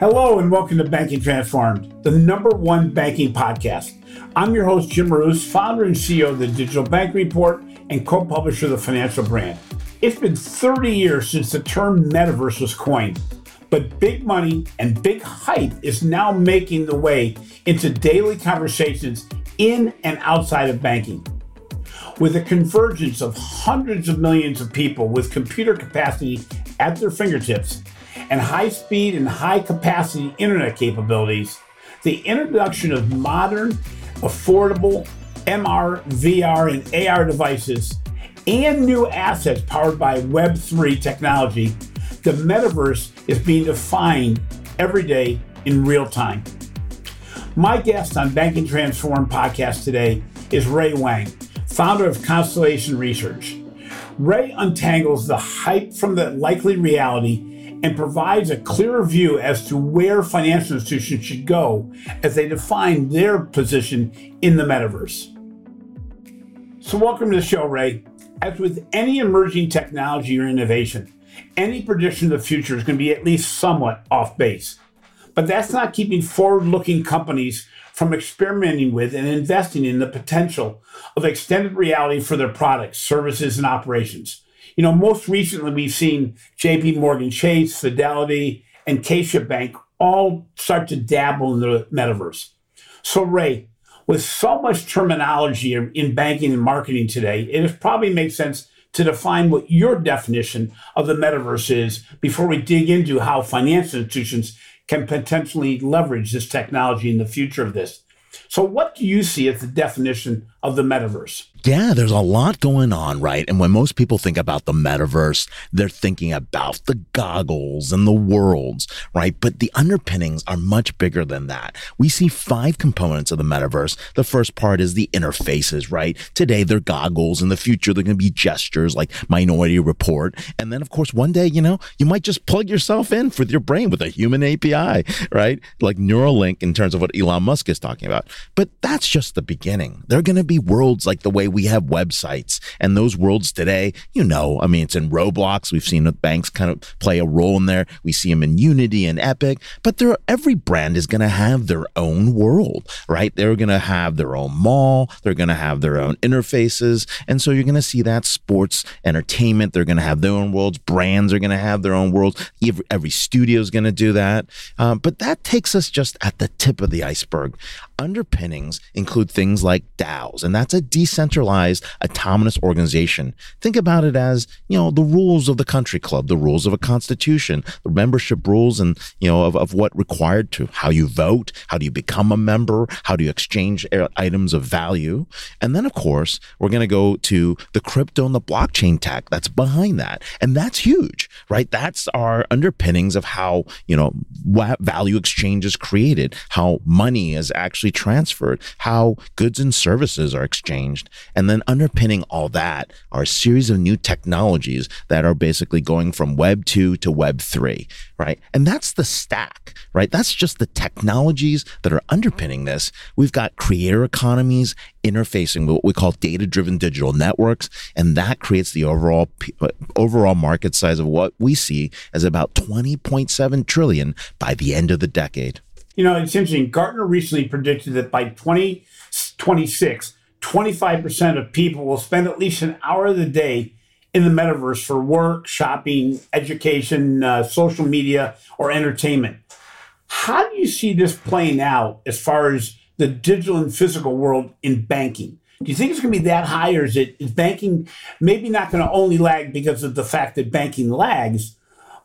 Hello and welcome to Banking Transformed, the number one banking podcast. I'm your host, Jim Marous, founder and CEO of the Digital Bank Report and co publisher of the Financial Brand. It's been 30 years since the term metaverse was coined, but big money and big hype is now making the way into daily conversations in and outside of banking. With the convergence of hundreds of millions of people with computer capacity at their fingertips, and high speed and high capacity internet capabilities, the introduction of modern, affordable MR, VR, and AR devices and new assets powered by Web3 technology, the metaverse is being defined every day in real time. My guest on Banking Transform podcast today is Ray Wang, founder of Constellation Research. Ray untangles the hype from the likely reality and provides a clearer view as to where financial institutions should go as they define their position in the metaverse. So, welcome to the show, Ray. As with any emerging technology or innovation, any prediction of the future is going to be at least somewhat off base. But that's not keeping forward looking companies from experimenting with and investing in the potential of extended reality for their products, services, and operations. You know, most recently we've seen JP Morgan Chase, Fidelity, and Caixa Bank all start to dabble in the metaverse. So, Ray, with so much terminology in banking and marketing today, it probably makes sense to define what your definition of the metaverse is before we dig into how financial institutions can potentially leverage this technology in the future of this. So, what do you see as the definition of the metaverse? Yeah, there's a lot going on, right? And when most people think about the metaverse, they're thinking about the goggles and the worlds, right? But the underpinnings are much bigger than that. We see five components of the metaverse. The first part is the interfaces, right? Today they're goggles. In the future, they're going to be gestures like Minority Report. And then, of course, one day, you know, you might just plug yourself in with your brain with a human API, right? Like Neuralink in terms of what Elon Musk is talking about. But that's just the beginning. There are going to be worlds like the way we have websites and those worlds today, you know, I mean, it's in Roblox. We've seen the banks kind of play a role in there. We see them in Unity and Epic, but there, every brand is going to have their own world, right? They're going to have their own mall. They're going to have their own interfaces. And so you're going to see that sports, entertainment, they're going to have their own worlds. Brands are going to have their own worlds. Every, studio is going to do that. Um, but that takes us just at the tip of the iceberg. Underpinnings include things like DAOs, and that's a decentralized autonomous organization. Think about it as, you know, the rules of the country club, the rules of a constitution, the membership rules and, you know, of, of what required to how you vote, how do you become a member, how do you exchange uh, items of value. And then, of course, we're going to go to the crypto and the blockchain tech that's behind that. And that's huge, right? That's our underpinnings of how, you know, value exchange is created, how money is actually transferred, how goods and services are exchanged. And then underpinning all that are a series of new technologies that are basically going from Web 2 to Web 3, right? And that's the stack, right? That's just the technologies that are underpinning this. We've got creator economies interfacing with what we call data driven digital networks. And that creates the overall, uh, overall market size of what we see as about 20.7 trillion by the end of the decade. You know, it's interesting. Gartner recently predicted that by 2026, 25% of people will spend at least an hour of the day in the metaverse for work, shopping, education, uh, social media, or entertainment. How do you see this playing out as far as the digital and physical world in banking? Do you think it's going to be that high, or is it is banking maybe not going to only lag because of the fact that banking lags,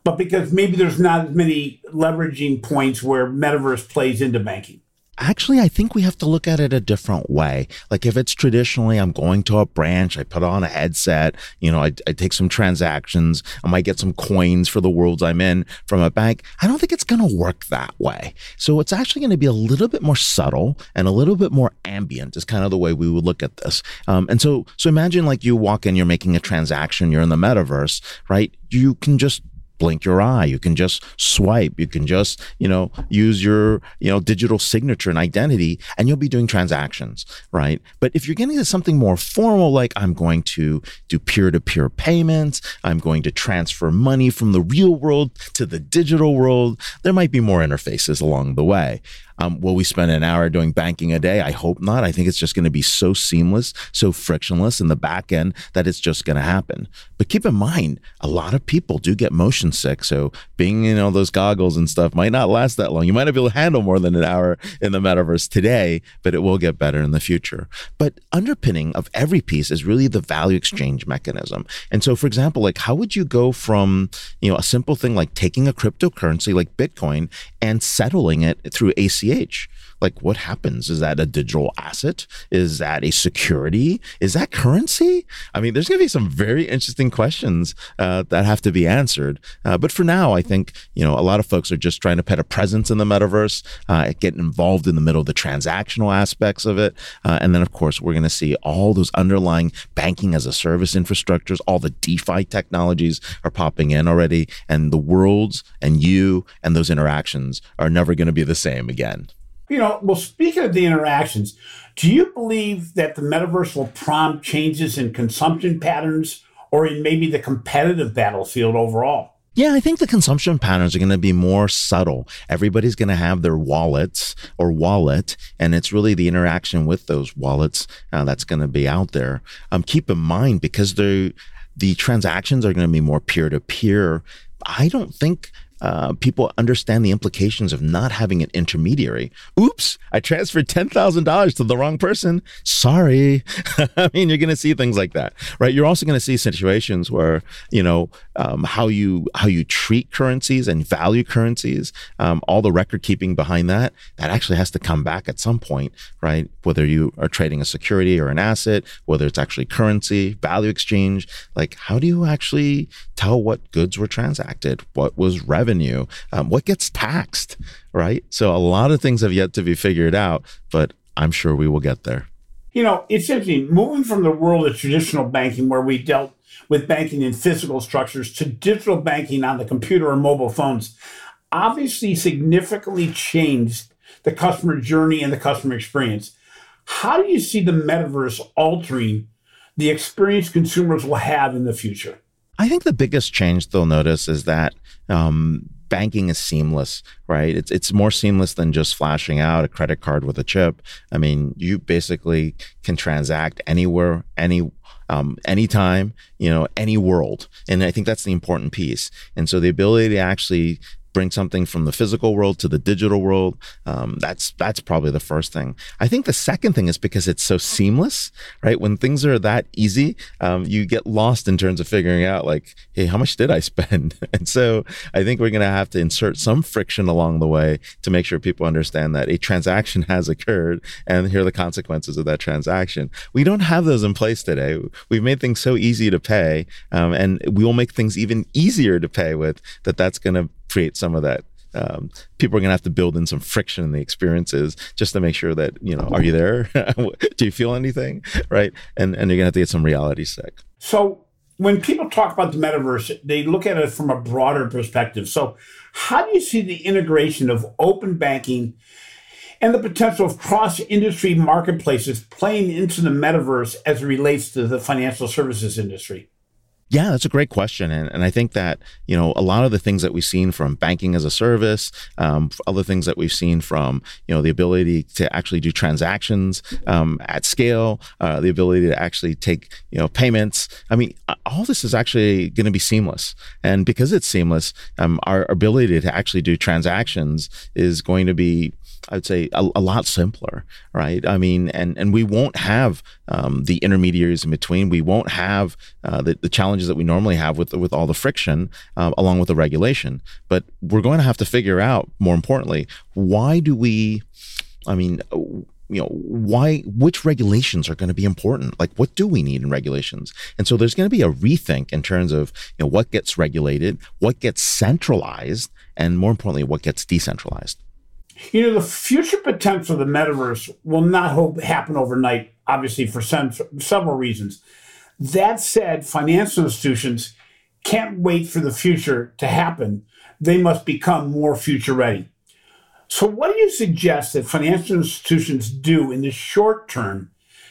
but because maybe there's not as many leveraging points where metaverse plays into banking? Actually, I think we have to look at it a different way. Like if it's traditionally, I'm going to a branch, I put on a headset, you know, I, I, take some transactions, I might get some coins for the worlds I'm in from a bank. I don't think it's going to work that way. So it's actually going to be a little bit more subtle and a little bit more ambient is kind of the way we would look at this. Um, and so, so imagine like you walk in, you're making a transaction, you're in the metaverse, right? You can just blink your eye. You can just swipe. You can just, you know, use your, you know, digital signature and identity and you'll be doing transactions, right? But if you're getting to something more formal, like I'm going to do peer to peer payments, I'm going to transfer money from the real world to the digital world, there might be more interfaces along the way. Um, will we spend an hour doing banking a day? I hope not. I think it's just going to be so seamless, so frictionless in the back end that it's just going to happen. But keep in mind, a lot of people do get motion sick. So being in all those goggles and stuff might not last that long. You might not be able to handle more than an hour in the metaverse today, but it will get better in the future. But underpinning of every piece is really the value exchange mechanism. And so, for example, like how would you go from, you know, a simple thing like taking a cryptocurrency like Bitcoin and settling it through ACH? ACH like what happens? Is that a digital asset? Is that a security? Is that currency? I mean, there's going to be some very interesting questions uh, that have to be answered. Uh, but for now, I think you know a lot of folks are just trying to put a presence in the metaverse, uh, get involved in the middle of the transactional aspects of it, uh, and then of course we're going to see all those underlying banking as a service infrastructures, all the DeFi technologies are popping in already, and the worlds and you and those interactions are never going to be the same again. You know, well, speaking of the interactions, do you believe that the metaverse will prompt changes in consumption patterns or in maybe the competitive battlefield overall? Yeah, I think the consumption patterns are going to be more subtle. Everybody's going to have their wallets or wallet, and it's really the interaction with those wallets uh, that's going to be out there. Um, keep in mind because the the transactions are going to be more peer to peer. I don't think uh, people understand the implications of not having an intermediary. Oops, I transferred $10,000 to the wrong person. Sorry. I mean, you're going to see things like that, right? You're also going to see situations where, you know, um, how you how you treat currencies and value currencies, um, all the record keeping behind that, that actually has to come back at some point, right? Whether you are trading a security or an asset, whether it's actually currency, value exchange, like how do you actually tell what goods were transacted, what was revenue? um, what gets taxed, right? So a lot of things have yet to be figured out, but I'm sure we will get there. You know, it's interesting moving from the world of traditional banking where we dealt with banking in physical structures to digital banking on the computer or mobile phones obviously significantly changed the customer journey and the customer experience. How do you see the metaverse altering the experience consumers will have in the future? I think the biggest change they'll notice is that um, banking is seamless, right? It's it's more seamless than just flashing out a credit card with a chip. I mean, you basically can transact anywhere, any um, anytime, you know, any world, and I think that's the important piece. And so the ability to actually bring something from the physical world to the digital world. Um, that's that's probably the first thing. I think the second thing is because it's so seamless, right? When things are that easy, um, you get lost in terms of figuring out like, hey, how much did I spend? and so I think we're going to have to insert some friction along the way to make sure people understand that a transaction has occurred and here are the consequences of that transaction. We don't have those in place today. We've made things so easy to pay, um, and we will make things even easier to pay with. That that's going to create some of that um, people are going to have to build in some friction in the experiences just to make sure that you know are you there? Do you feel anything? Right? And and you're going to have to get some reality check. So when people talk about the metaverse they look at it from a broader perspective. So how do you see the integration of open banking and the potential of cross industry marketplaces playing into the metaverse as it relates to the financial services industry yeah, that's a great question, and and I think that you know a lot of the things that we've seen from banking as a service, um, other things that we've seen from you know the ability to actually do transactions um, at scale, uh, the ability to actually take you know payments. I mean, all this is actually going to be seamless, and because it's seamless, um, our ability to actually do transactions is going to be I'd say a, a, lot simpler, right? I mean, and and we won't have um, the intermediaries in between. We won't have uh, the, the challenges that we normally have with with all the friction, uh, along with the regulation. But we're going to have to figure out, more importantly, why do we? I mean. You know why? Which regulations are going to be important? Like, what do we need in regulations? And so, there's going to be a rethink in terms of you know what gets regulated, what gets centralized, and more importantly, what gets decentralized. You know, the future potential of the metaverse will not hope happen overnight, obviously, for some, several reasons. That said, financial institutions can't wait for the future to happen. They must become more future ready. So, what do you suggest that financial institutions do in the short term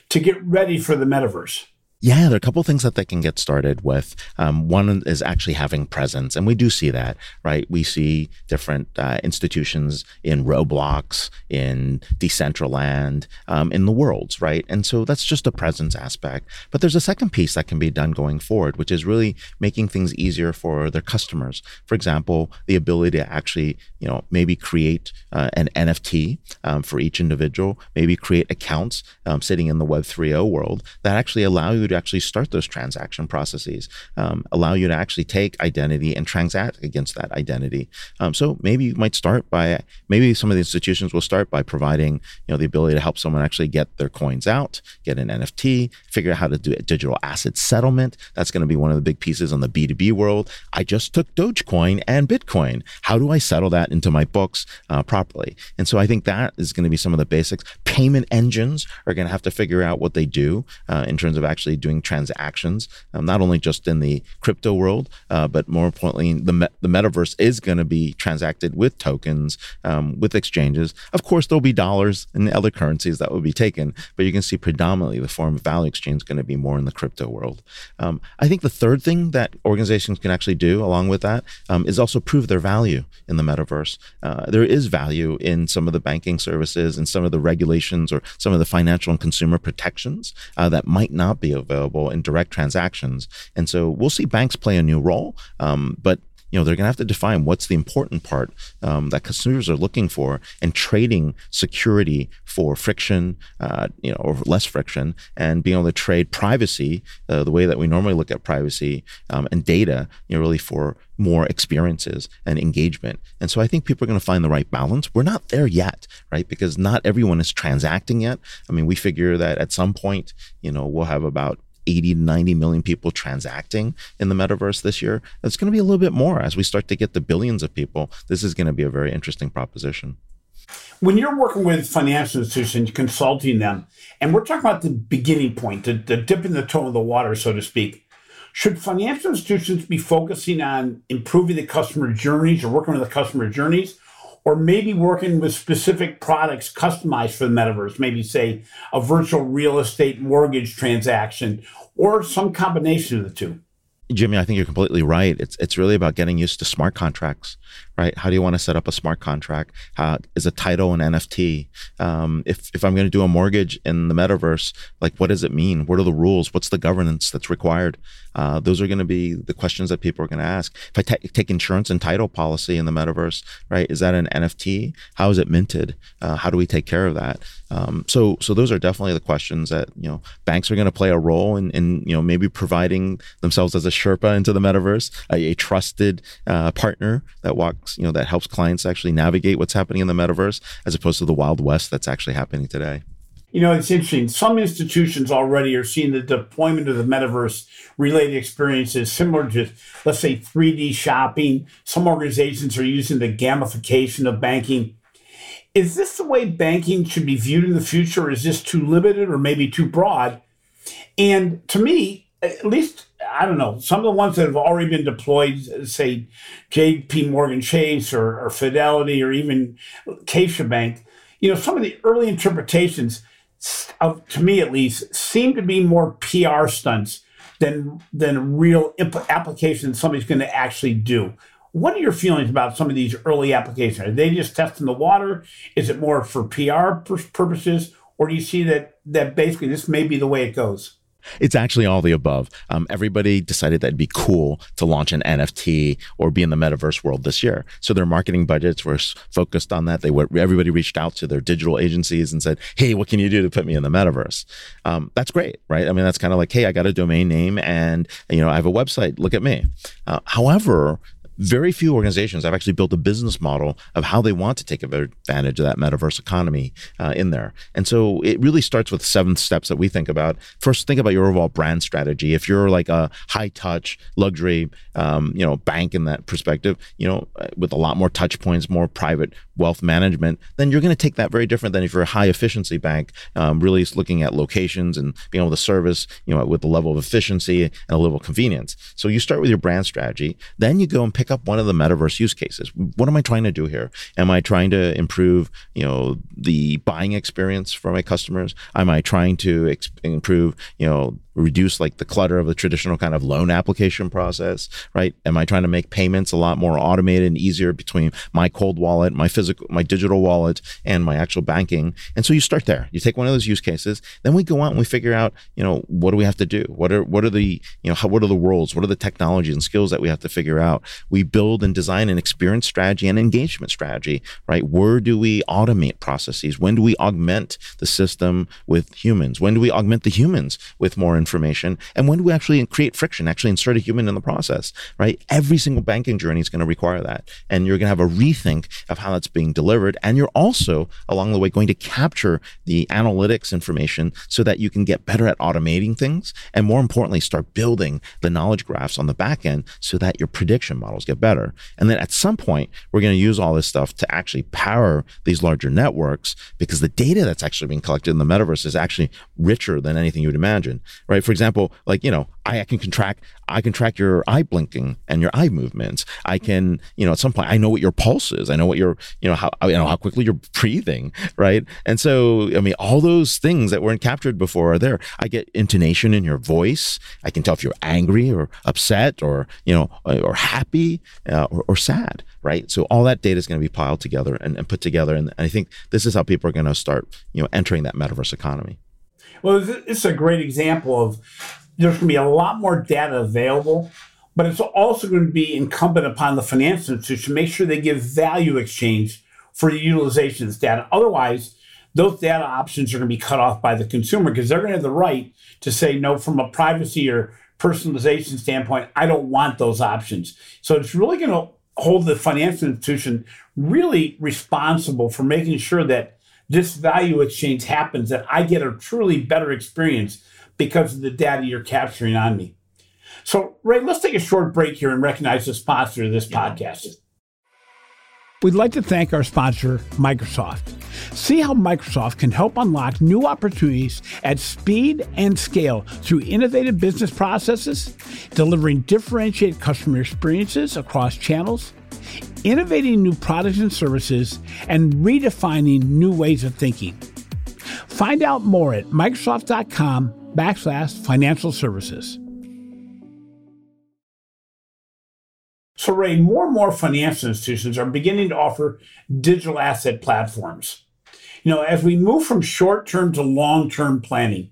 to get ready for the metaverse? Yeah, there are a couple things that they can get started with. Um, one is actually having presence, and we do see that, right? We see different uh, institutions in Roblox, in Decentraland, um, in the worlds, right? And so that's just a presence aspect. But there's a second piece that can be done going forward, which is really making things easier for their customers. For example, the ability to actually, you know, maybe create uh, an NFT um, for each individual, maybe create accounts um, sitting in the Web 3.0 world that actually allow you to actually start those transaction processes, um, allow you to actually take identity and transact against that identity. Um, so maybe you might start by maybe some of the institutions will start by providing you know the ability to help someone actually get their coins out, get an NFT, figure out how to do a digital asset settlement. That's going to be one of the big pieces on the B2B world. I just took Dogecoin and Bitcoin. How do I settle that into my books uh, properly? And so I think that is going to be some of the basics. Payment engines are going to have to figure out what they do uh, in terms of actually doing transactions, um, not only just in the crypto world, uh, but more importantly, the, me- the metaverse is going to be transacted with tokens, um, with exchanges. Of course, there'll be dollars and other currencies that will be taken, but you can see predominantly the form of value exchange is going to be more in the crypto world. Um, I think the third thing that organizations can actually do along with that um, is also prove their value in the metaverse. Uh, there is value in some of the banking services and some of the regulations or some of the financial and consumer protections uh, that might not be available in direct transactions. And so we'll see banks play a new role, um, but you know they're going to have to define what's the important part um, that consumers are looking for and trading security for friction uh, you know or less friction and being able to trade privacy uh, the way that we normally look at privacy um, and data you know really for more experiences and engagement. And so i think people are going to find the right balance. We're not there yet right? Because not everyone is transacting yet. I mean we figure that at some point you know we'll have about 80 to 90 million people transacting in the metaverse this year. It's going to be a little bit more as we start to get the billions of people. This is going to be a very interesting proposition. When you're working with financial institutions, consulting them, and we're talking about the beginning point, the, the dip in the toe of the water, so to speak, should financial institutions be focusing on improving the customer journeys or working with the customer journeys? Or maybe working with specific products customized for the metaverse, maybe say a virtual real estate mortgage transaction or some combination of the two. Jimmy, I think you're completely right. It's it's really about getting used to smart contracts, right? How do you want to set up a smart contract? How is a title an NFT? Um, if if I'm going to do a mortgage in the metaverse, like what does it mean? What are the rules? What's the governance that's required? Uh, those are going to be the questions that people are going to ask. If I take insurance and title policy in the metaverse, right? Is that an NFT? How is it minted? Uh, how do we take care of that? Um, so so those are definitely the questions that you know banks are going to play a role in, in you know maybe providing themselves as a Sherpa into the metaverse, a, a trusted uh, partner that walks you know that helps clients actually navigate what's happening in the metaverse as opposed to the wild west that's actually happening today. You know, it's interesting. Some institutions already are seeing the deployment of the metaverse related experiences similar to, let's say, 3D shopping. Some organizations are using the gamification of banking. Is this the way banking should be viewed in the future? Is this too limited or maybe too broad? And to me, at least, I don't know, some of the ones that have already been deployed, say JP Morgan Chase or, or Fidelity or even CaixaBank, you know, some of the early interpretations to me at least, seem to be more PR stunts than than real imp- applications somebody's going to actually do. What are your feelings about some of these early applications? Are they just testing the water? Is it more for PR purposes, or do you see that that basically this may be the way it goes? It's actually all the above. Um, everybody decided that it'd be cool to launch an NFT or be in the metaverse world this year. So their marketing budgets were focused on that. They were, everybody reached out to their digital agencies and said, "Hey, what can you do to put me in the metaverse?" Um, that's great, right? I mean, that's kind of like, "Hey, I got a domain name and you know I have a website. Look at me." Uh, however, very few organizations have actually built a business model of how they want to take advantage of that metaverse economy uh, in there. And so it really starts with seven steps that we think about. First, think about your overall brand strategy. If you're like a high touch luxury, um, you know, bank in that perspective, you know, uh, with a lot more touch points, more private wealth management, then you're going to take that very different than if you're a high efficiency bank, um, really looking at locations and being able to service, you know, with the level of efficiency and a level of convenience. So you start with your brand strategy, then you go and pick up one of the metaverse use cases. What am I trying to do here? Am I trying to improve, you know, the buying experience for my customers? Am I trying to improve, you know, reduce like the clutter of the traditional kind of loan application process, right? Am I trying to make payments a lot more automated and easier between my cold wallet, my physical, my digital wallet, and my actual banking? And so you start there. You take one of those use cases, then we go out and we figure out, you know, what do we have to do? What are what are the, you know, how, what are the roles? What are the technologies and skills that we have to figure out? We build and design an experience strategy and engagement strategy, right? Where do we automate processes? When do we augment the system with humans? When do we augment the humans with more information? And when do we actually create friction, actually insert a human in the process, right? Every single banking journey is going to require that. And you're going to have a rethink of how that's being delivered. And you're also along the way going to capture the analytics information so that you can get better at automating things. And more importantly, start building the knowledge graphs on the back end so that your prediction models get better. And then at some point, we're going to use all this stuff to actually power these larger networks because the data that's actually being collected in the metaverse is actually richer than anything you would imagine, right? Right? For example, like, you know, I, I can contract, I can track your eye blinking and your eye movements. I can, you know, at some point, I know what your pulse is. I know what your, you know, how, you know, how quickly you're breathing, right? And so, I mean, all those things that weren't captured before are there. I get intonation in your voice. I can tell if you're angry or upset or, you know, or happy uh, or, or sad, right? So all that data is going to be piled together and, and put together. And, and I think this is how people are going to start, you know, entering that metaverse economy. Well, this is a great example of there's going to be a lot more data available, but it's also going to be incumbent upon the financial institution to make sure they give value exchange for the utilization of this data. Otherwise, those data options are going to be cut off by the consumer because they're going to have the right to say no from a privacy or personalization standpoint. I don't want those options. So it's really going to hold the financial institution really responsible for making sure that this value exchange happens that I get a truly better experience because of the data you're capturing on me. So, Ray, let's take a short break here and recognize the sponsor of this yeah. podcast. We'd like to thank our sponsor, Microsoft. See how Microsoft can help unlock new opportunities at speed and scale through innovative business processes, delivering differentiated customer experiences across channels innovating new products and services, and redefining new ways of thinking. Find out more at Microsoft.com backslash financial services. So, Ray, more and more financial institutions are beginning to offer digital asset platforms. You know, as we move from short term to long term planning,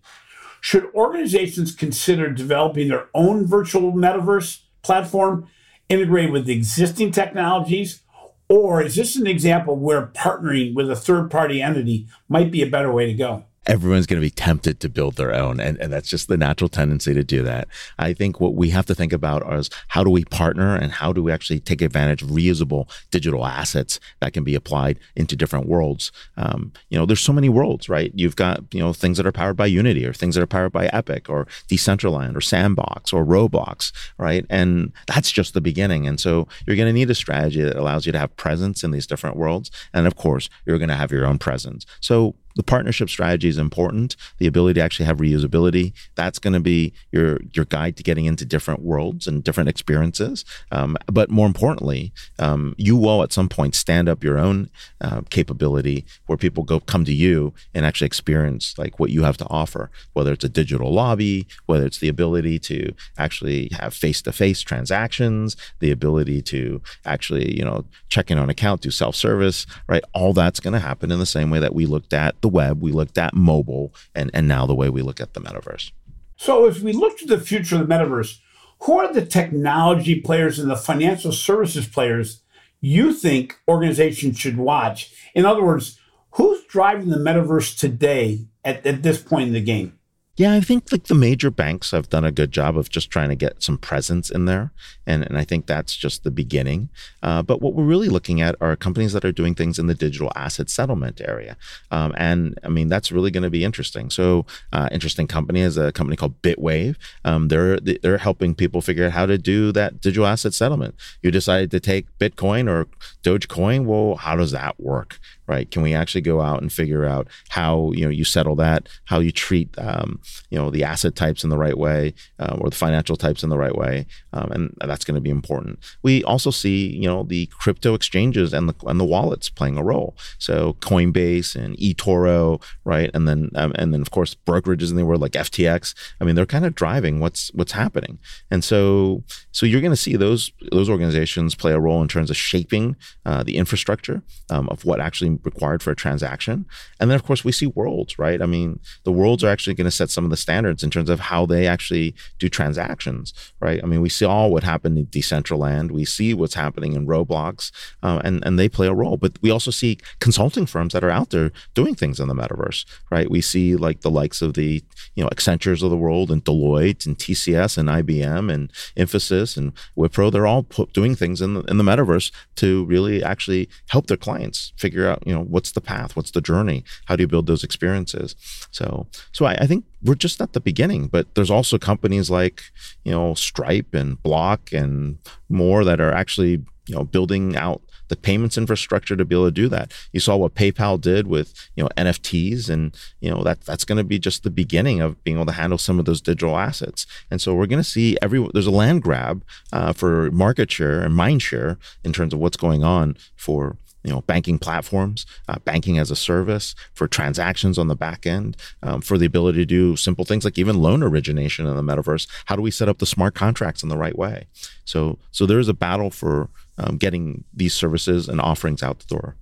should organizations consider developing their own virtual metaverse platform integrated with existing technologies? Or is this an example where partnering with a third party entity might be a better way to go? Everyone's going to be tempted to build their own. And, and that's just the natural tendency to do that. I think what we have to think about is how do we partner and how do we actually take advantage of reusable digital assets that can be applied into different worlds. Um, you know, there's so many worlds, right? You've got, you know, things that are powered by Unity or things that are powered by Epic or Decentraland or Sandbox or Roblox, right? And that's just the beginning. And so you're going to need a strategy that allows you to have presence in these different worlds. And of course, you're going to have your own presence. So the partnership strategy is important. The ability to actually have reusability that's going to be your your guide to getting into different worlds and different experiences. Um, but more importantly, um, you will at some point stand up your own uh, capability where people go come to you and actually experience like what you have to offer. Whether it's a digital lobby, whether it's the ability to actually have face to face transactions, the ability to actually you know check in on account, do self service, right? All that's going to happen in the same way that we looked at the web, we looked at mobile, and, and now the way we look at the metaverse. So, if we look to the future of the metaverse, who are the technology players and the financial services players you think organizations should watch? In other words, who's driving the metaverse today at, at this point in the game? Yeah, I think like the major banks have done a good job of just trying to get some presence in there, and and I think that's just the beginning. Uh, but what we're really looking at are companies that are doing things in the digital asset settlement area, um, and I mean that's really going to be interesting. So, uh, interesting company is a company called Bitwave. Um, they're they're helping people figure out how to do that digital asset settlement. You decided to take Bitcoin or Dogecoin. Well, how does that work? right? Can we actually go out and figure out how you know you settle that, how you treat um, you know the asset types in the right way uh, or the financial types in the right way, um, and that's going to be important. We also see you know the crypto exchanges and the and the wallets playing a role. So Coinbase and eToro, right, and then um, and then of course brokerages in the world like FTX. I mean, they're kind of driving what's what's happening, and so so you're going to see those those organizations play a role in terms of shaping uh, the infrastructure um, of what actually required for a transaction. And then, of course, we see worlds, right? I mean, the worlds are actually going to set some of the standards in terms of how they actually do transactions, right? I mean, we see all what happened in Decentraland. We see what's happening in Roblox, uh, and, and they play a role. But we also see consulting firms that are out there doing things in the metaverse, right? We see like the likes of the, you know, Accentures of the world and Deloitte and TCS and IBM and Infosys and Wipro. They're all doing things in the, in the metaverse to really actually help their clients figure out, you know, what's the path, what's the journey, how do you build those experiences. So, so I, I think we're just at the beginning, but there's also companies like, you know, Stripe and Block and more that are actually, you know, building out the payments infrastructure to be able to do that. You saw what PayPal did with you know NFTs, and you know that that's going to be just the beginning of being able to handle some of those digital assets. And so we're going to see every there's a land grab uh, for market share and mind share in terms of what's going on for you know banking platforms uh, banking as a service for transactions on the back end um, for the ability to do simple things like even loan origination in the metaverse. How do we set up the smart contracts in the right way? So so there is a battle for um, getting these services and offerings out the door.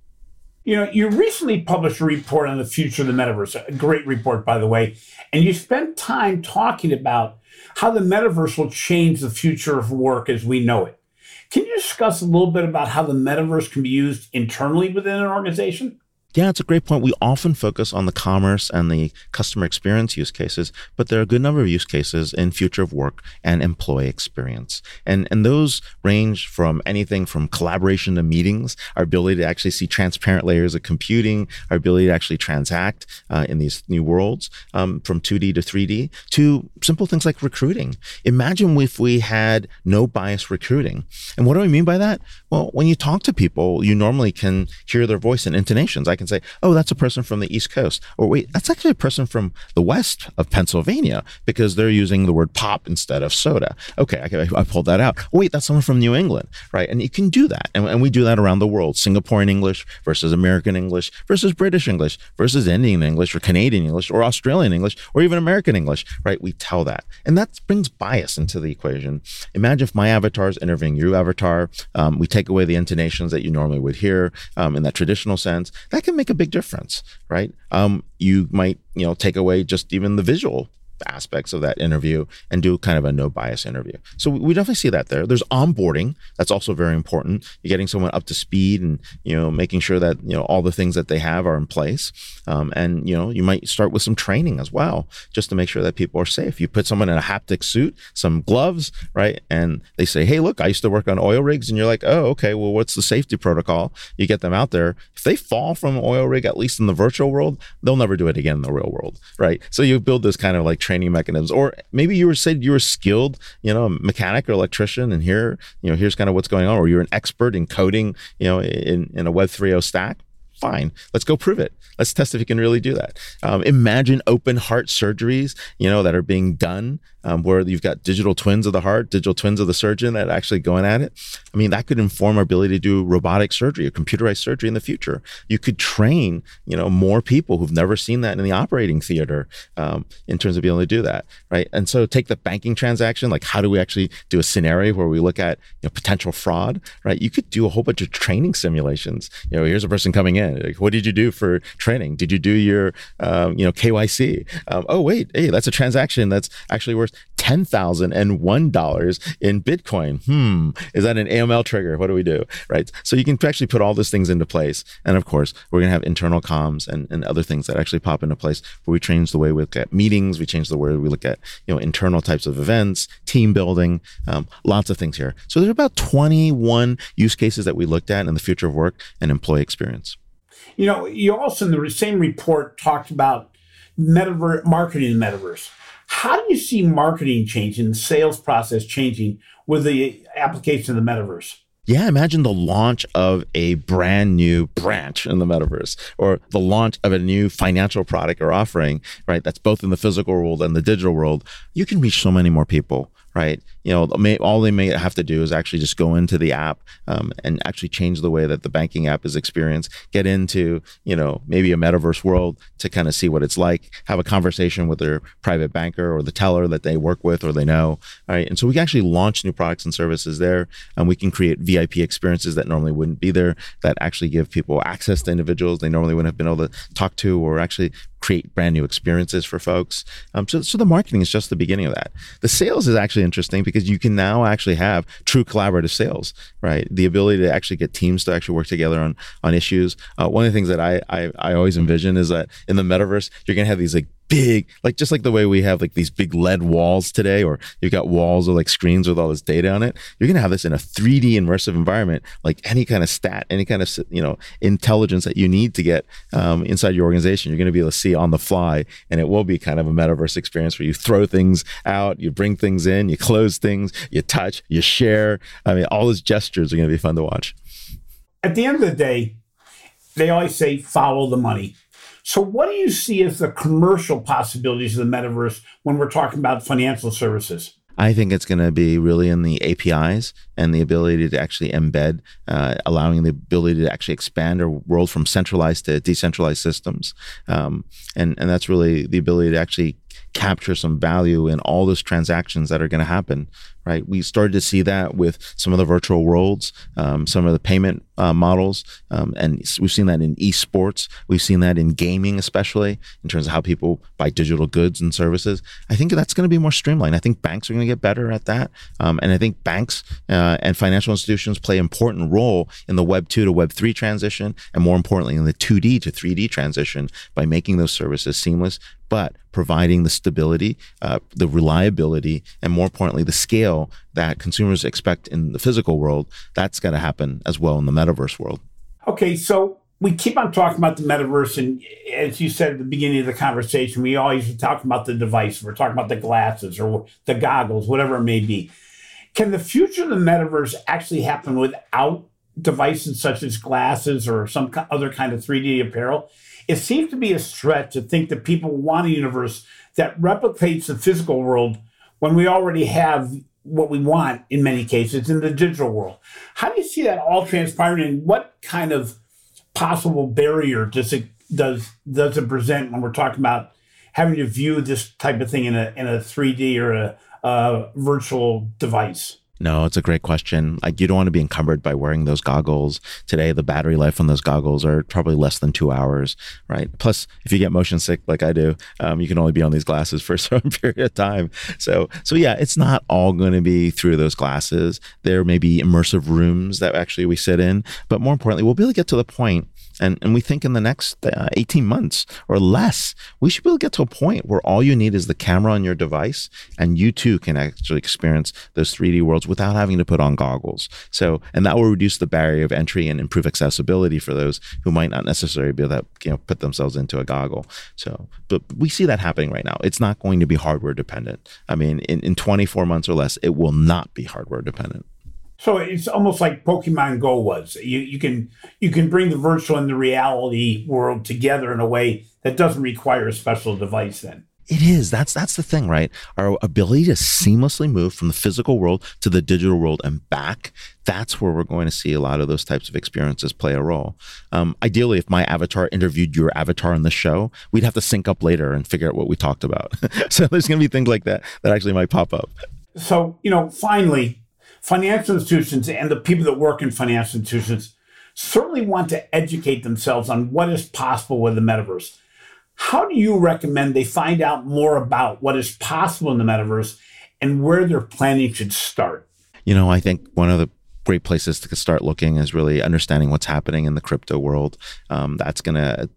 You know, you recently published a report on the future of the metaverse, a great report, by the way, and you spent time talking about how the metaverse will change the future of work as we know it. Can you discuss a little bit about how the metaverse can be used internally within an organization? Yeah, it's a great point. We often focus on the commerce and the customer experience use cases, but there are a good number of use cases in future of work and employee experience. And, and those range from anything from collaboration to meetings, our ability to actually see transparent layers of computing, our ability to actually transact uh, in these new worlds um, from 2D to 3D, to simple things like recruiting. Imagine if we had no bias recruiting. And what do I mean by that? Well, when you talk to people, you normally can hear their voice and intonations. I can say, oh, that's a person from the East Coast. Or wait, that's actually a person from the west of Pennsylvania because they're using the word pop instead of soda. Okay, I, I pulled that out. Wait, that's someone from New England, right? And you can do that. And, and we do that around the world. Singaporean English versus American English versus British English versus Indian English or Canadian English or Australian English or even American English, right? We tell that. And that brings bias into the equation. Imagine if my avatar is interviewing your avatar. Um, we take away the intonations that you normally would hear um, in that traditional sense. That can can make a big difference, right? Um, you might, you know, take away just even the visual aspects of that interview and do kind of a no bias interview. So we definitely see that there. There's onboarding. That's also very important. You're getting someone up to speed and, you know, making sure that, you know, all the things that they have are in place. Um, and, you know, you might start with some training as well, just to make sure that people are safe. You put someone in a haptic suit, some gloves, right? And they say, Hey, look, I used to work on oil rigs. And you're like, Oh, okay. Well, what's the safety protocol? You get them out there. If they fall from an oil rig, at least in the virtual world, they'll never do it again in the real world, right? So you build this kind of like training mechanisms. Or maybe you were said you were skilled, you know, mechanic or electrician, and here, you know, here's kind of what's going on. Or you're an expert in coding, you know, in, in a Web 3.0 stack. Fine, let's go prove it. Let's test if you can really do that. Um, imagine open heart surgeries, you know, that are being done um, where you've got digital twins of the heart, digital twins of the surgeon that actually going at it. I mean, that could inform our ability to do robotic surgery or computerized surgery in the future. You could train, you know, more people who've never seen that in the operating theater um, in terms of being able to do that, right? And so take the banking transaction, like how do we actually do a scenario where we look at you know, potential fraud, right? You could do a whole bunch of training simulations. You know, here's a person coming in. Like, what did you do for training? Did you do your, um, you know, KYC? Um, oh, wait, hey, that's a transaction that's actually worth $10,001 in Bitcoin. Hmm, is that an AML trigger? What do we do? Right. So you can actually put all those things into place. And of course, we're going to have internal comms and, and other things that actually pop into place where we change the way we look at meetings, we change the way we look at, you know, internal types of events, team building, um, lots of things here. So there's about 21 use cases that we looked at in the future of work and employee experience. You know, you also in the same report talked about metaverse marketing in the metaverse. How do you see marketing changing, the sales process changing with the application of the metaverse? Yeah, imagine the launch of a brand new branch in the metaverse or the launch of a new financial product or offering, right? That's both in the physical world and the digital world. You can reach so many more people right? You know, may, all they may have to do is actually just go into the app um, and actually change the way that the banking app is experienced. Get into, you know, maybe a metaverse world to kind of see what it's like. Have a conversation with their private banker or the teller that they work with or they know. Right, and so we can actually launch new products and services there, and we can create VIP experiences that normally wouldn't be there. That actually give people access to individuals they normally wouldn't have been able to talk to, or actually create brand new experiences for folks. Um, so, so the marketing is just the beginning of that. The sales is actually interesting because you can now actually have true collaborative sales, right? The ability to actually get teams to actually work together on on issues. Uh, one of the things that I, I I always envision is that in the metaverse, you're gonna have these like big, like just like the way we have like these big lead walls today, or you've got walls or like screens with all this data on it. You're going to have this in a 3D immersive environment, like any kind of stat, any kind of, you know, intelligence that you need to get um, inside your organization. You're going to be able to see on the fly. And it will be kind of a metaverse experience where you throw things out, you bring things in, you close things, you touch, you share. I mean, all those gestures are going to be fun to watch. At the end of the day, they always say follow the money. So, what do you see as the commercial possibilities of the metaverse when we're talking about financial services? I think it's going to be really in the APIs and the ability to actually embed, uh, allowing the ability to actually expand our world from centralized to decentralized systems. Um, and, and that's really the ability to actually capture some value in all those transactions that are going to happen right? We started to see that with some of the virtual worlds um, some of the payment uh, models um, and we've seen that in esports. We've seen that in gaming especially in terms of how people buy digital goods and services. I think that's going to be more streamlined. I think banks are going to get better at that um, and i think banks uh, and financial institutions play an important role in the web 2 to web 3 transition and more importantly in the 2d to 3d transition by making those services seamless but providing the stability, uh, the reliability, and more importantly, the scale that consumers expect in the physical world. That's got to happen as well in the metaverse world. Okay, so we keep on talking about the metaverse, and as you said at the beginning of the conversation, we always talk about the device. We're talking about the glasses or the goggles, whatever it may be. Can the future of the metaverse actually happen without devices such as glasses or some other kind of 3D apparel? It seems to be a stretch to think that people want a universe that replicates the physical world when we already have what we want in many cases in the digital world. How do you see that all transpiring and what kind of possible barrier does it does does it present when we're talking about having to view this type of thing in a in a 3D or a, a virtual device? No, it's a great question. Like you don't want to be encumbered by wearing those goggles. Today, the battery life on those goggles are probably less than two hours, right? Plus, if you get motion sick like I do, um, you can only be on these glasses for a certain period of time. So, so yeah, it's not all going to be through those glasses. There may be immersive rooms that actually we sit in, but more importantly, we'll be able to get to the point and, and we think in the next uh, 18 months or less, we should be able to get to a point where all you need is the camera on your device and you too can actually experience those 3D worlds without having to put on goggles. So, and that will reduce the barrier of entry and improve accessibility for those who might not necessarily be able to, you know, put themselves into a goggle. So, but we see that happening right now. It's not going to be hardware dependent. I mean, in, in 24 months or less, it will not be hardware dependent. So it's almost like Pokemon Go was. You you can you can bring the virtual and the reality world together in a way that doesn't require a special device then. It is. That's that's the thing, right? Our ability to seamlessly move from the physical world to the digital world and back. That's where we're going to see a lot of those types of experiences play a role. Um, ideally, if my avatar interviewed your avatar on the show, we'd have to sync up later and figure out what we talked about. so there's going to be things like that that actually might pop up. So you know, finally, financial institutions and the people that work in financial institutions certainly want to educate themselves on what is possible with the metaverse. How do you recommend they find out more about what is possible in the metaverse and where their planning should start? You know, I think one of the great places to start looking is really understanding what's happening in the crypto world. Um, that's gonna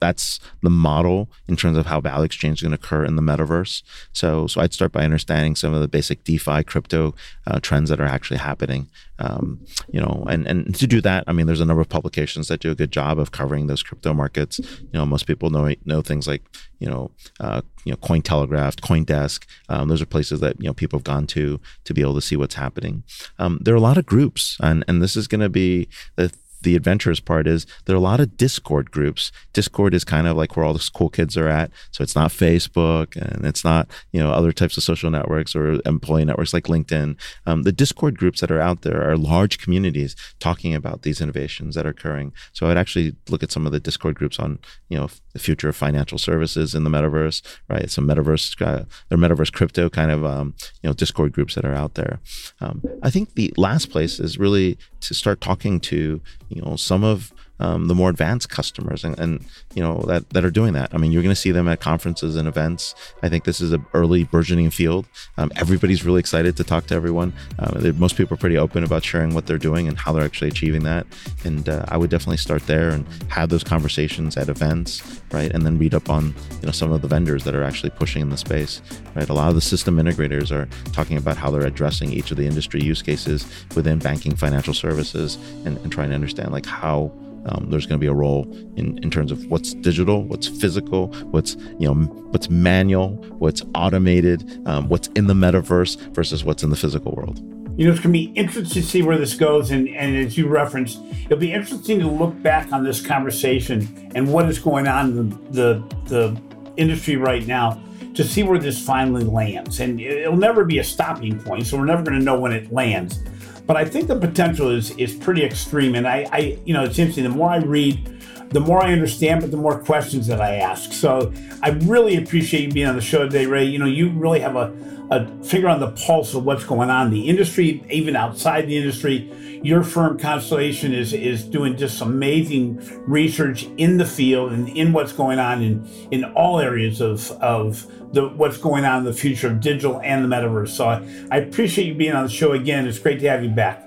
that's the model in terms of how value exchange is to occur in the metaverse. So so I'd start by understanding some of the basic DeFi crypto uh, trends that are actually happening. Um, you know, and and to do that, I mean, there's a number of publications that do a good job of covering those crypto markets. You know, most people know know things like you know, uh, you know, Cointelegraph, CoinDesk. Um, those are places that you know people have gone to to be able to see what's happening. Um, there are a lot of groups, and and this is going to be the the adventurous part is there are a lot of Discord groups. Discord is kind of like where all the cool kids are at. So it's not Facebook and it's not, you know, other types of social networks or employee networks like LinkedIn. Um, the Discord groups that are out there are large communities talking about these innovations that are occurring. So I'd actually look at some of the Discord groups on, you know, the future of financial services in the metaverse, right? Some metaverse, uh, metaverse crypto kind of, um, you know, Discord groups that are out there. Um, I think the last place is really to start talking to you know some of um, the more advanced customers and, and, you know that that are doing that. I mean, you're going to see them at conferences and events. I think this is an early burgeoning field. Um, everybody's really excited to talk to everyone. Uh, most people are pretty open about sharing what they're doing and how they're actually achieving that. And uh, I would definitely start there and have those conversations at events, right? And then read up on you know some of the vendors that are actually pushing in the space, right? A lot of the system integrators are talking about how they're addressing each of the industry use cases within banking, financial services, and, and trying to understand like how um, there's going to be a role in, in terms of what's digital, what's physical, what's you know what's manual, what's automated, um, what's in the metaverse versus what's in the physical world. You know, it's going to be interesting to see where this goes, and, and as you referenced, it'll be interesting to look back on this conversation and what is going on in the, the, the industry right now to see where this finally lands. And it'll never be a stopping point, so we're never going to know when it lands. But I think the potential is is pretty extreme. And I, I, you know, it's interesting. The more I read, the more I understand, but the more questions that I ask. So I really appreciate you being on the show today, Ray. You know, you really have a, a finger on the pulse of what's going on in the industry, even outside the industry. Your firm Constellation is is doing just amazing research in the field and in what's going on in in all areas of of the what's going on in the future of digital and the metaverse. So I, I appreciate you being on the show again. It's great to have you back.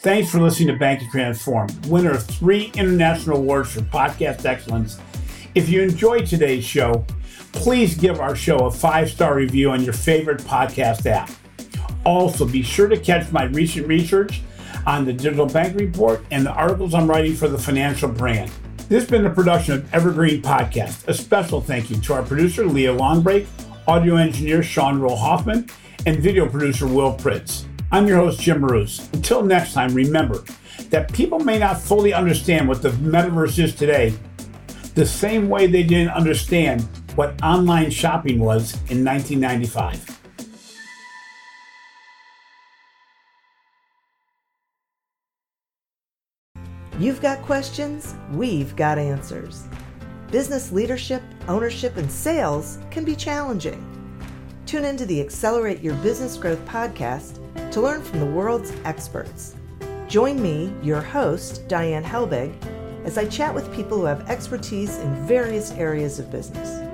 Thanks for listening to Banking Transformed, winner of three international awards for podcast excellence. If you enjoyed today's show, please give our show a five star review on your favorite podcast app. Also, be sure to catch my recent research on the Digital Bank Report and the articles I'm writing for the financial brand. This has been a production of Evergreen Podcast. A special thank you to our producer, Leah Longbrake, audio engineer, Sean Rule-Hoffman, and video producer, Will Pritz. I'm your host, Jim Marous. Until next time, remember that people may not fully understand what the metaverse is today, the same way they didn't understand what online shopping was in 1995. You've got questions, we've got answers. Business leadership, ownership, and sales can be challenging. Tune into the Accelerate Your Business Growth podcast to learn from the world's experts. Join me, your host, Diane Helbig, as I chat with people who have expertise in various areas of business.